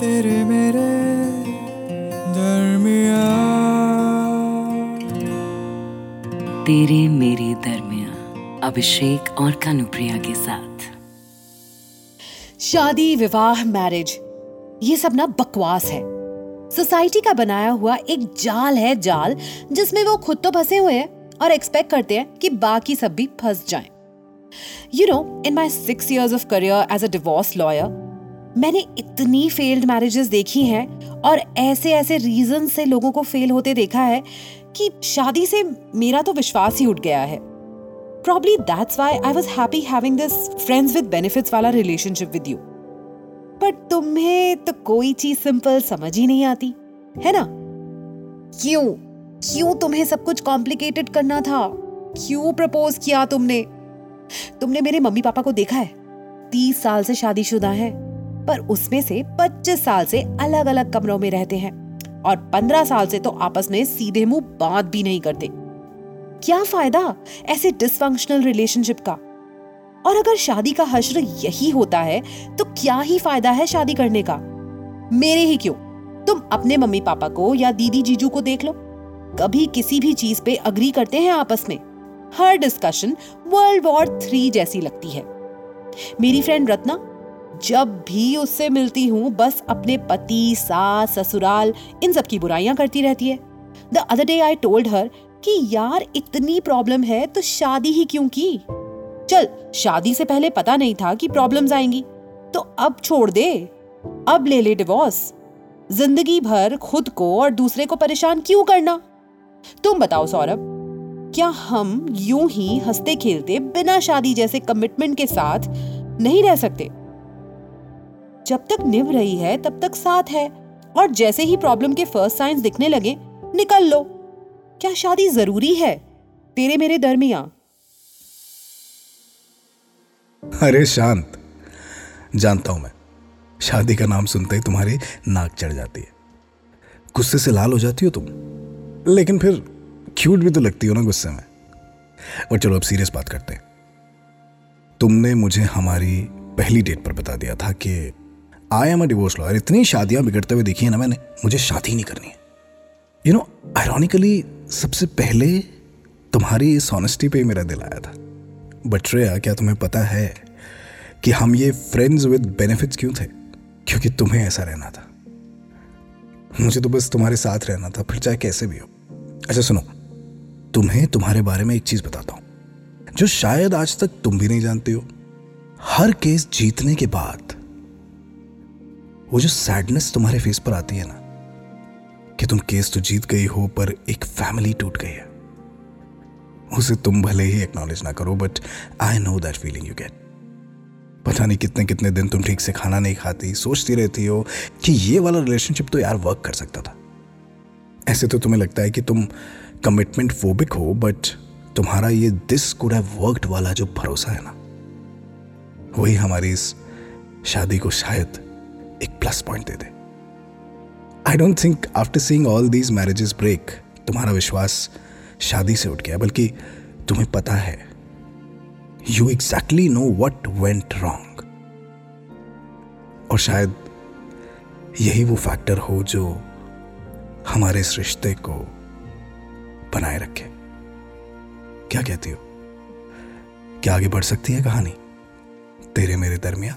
तेरे मेरे दरमिया तेरे मेरे दरमिया अभिषेक और कानुप्रिया के साथ। शादी विवाह मैरिज ये सब ना बकवास है। सोसाइटी का बनाया हुआ एक जाल है जाल जिसमें वो खुद तो फंसे हुए हैं और एक्सपेक्ट करते हैं कि बाकी सब भी फंस जाएँ। You know in my six years of career as a divorce lawyer मैंने इतनी फेल्ड मैरिजेस देखी हैं और ऐसे ऐसे रीजन से लोगों को फेल होते देखा है कि शादी से मेरा तो विश्वास ही उठ गया है। Probably that's why I was happy having this friends with benefits वाला रिलेशनशिप विद यू बट तुम्हें तो कोई चीज़ सिंपल समझ ही नहीं आती, है ना? क्यों? क्यों तुम्हें सब कुछ कॉम्प्लिकेटेड करना था? क्यों प्रपोज किया तुमने? तुमने मेरे मम्मी पापा को देखा है? तीस साल से शादीशुदा है। पर उसमें से पच्चीस साल से अलग अलग कमरों में रहते हैं। और पंद्रह साल से तो आपस में सीधे मुँह बात भी नहीं करते। क्या फ़ायदा ऐसे डिसफंक्शनल रिलेशनशिप का? और अगर शादी का हश्र यही होता है तो क्या ही फ़ायदा है शादी करने का? मेरे ही क्यों? तुम अपने मम्मी पापा को या दीदी जीजू को देख लो। कभी किसी भी चीज़ पे अग्री करते हैं आपस में। हर डिस्कशन वर्ल्ड वॉर थ्री जैसी लगती है। मेरी फ्रेंड रत्ना जब भी उससे मिलती हूँ, बस अपने पति, सास, ससुराल, इन सब की बुराइयाँ करती रहती है। The other day I told her कि यार इतनी प्रॉब्लम है तो शादी ही क्यों की? चल, शादी से पहले पता नहीं था कि प्रॉब्लम्स आएँगी। तो अब छोड़ दे। अब ले ले डिवोर्स ज़िंदगी भर खुद को और दूसरे को परेशान क्यों करना? तुम बताओ सौरभ, क्या हम यूँ ही हँसते खेलते बिना शादी जैसे कमिटमेंट के साथ नहीं रह सकते? जब तक निभ रही है, तब तक साथ है। और जैसे ही प्रॉब्लम के फ़र्स्ट साइंस दिखने लगे, निकल लो। क्या शादी ज़रूरी है? तेरे मेरे दरमिया। अरे शांत। जानता हूँ मैं। शादी का नाम सुनते ही तुम्हारी नाक चढ़ जाती है। गुस्से से लाल हो जाती हो तुम। लेकिन फिर क्यूट भी तो लगती हो ना गुस्से में। और चलो अब सीरियस बात करते हैं। तुमने मुझे हमारी पहली डेट पर बता दिया था कि I am a divorce lawyer इतनी शादियाँ बिगड़ते हुए देखी है ना मैंने, मुझे शादी नहीं करनी है। यू नो आयरॉनिकली सबसे पहले तुम्हारी इस ऑनेस्टी पे मेरा दिल आया था। बट श्रेया, क्या तुम्हें पता है कि हम ये फ्रेंड्स विद बेनिफिट्स क्यों थे? क्योंकि तुम्हें ऐसा रहना था। मुझे तो बस तुम्हारे साथ रहना था, फिर चाहे कैसे भी हो। अच्छा सुनो, तुम्हें तुम्हारे बारे में एक चीज़ बताता हूँ, जो शायद आज तक तुम भी नहीं जानते हो। हर केस जीतने के बाद वो जो सैडनेस तुम्हारे फेस पर आती है ना, कि तुम केस तो जीत गई हो, पर एक फैमिली टूट गई है। उसे तुम भले ही एक्नॉलेज ना करो but I know that feeling you get पता नहीं कितने कितने दिन तुम ठीक से खाना नहीं खाती, सोचती रहती हो कि ये वाला रिलेशनशिप तो यार वर्क कर सकता था। ऐसे तो तुम्हें लगता है कि तुम कमिटमेंट फोबिक हो बट तुम्हारा ये दिस कुड हैव वर्कड वाला जो भरोसा है ना, वही हमारी इस शादी को शायद एक प्लस पॉइंट दे दे। I don't think after seeing all these marriages break तुम्हारा विश्वास शादी से उठ गया, बल्कि तुम्हें पता है you exactly know what went wrong और शायद यही वो फैक्टर हो जो हमारे इस रिश्ते को बनाए रखे। क्या कहती हो? क्या आगे बढ़ सकती है कहानी? तेरे मेरे दरमिया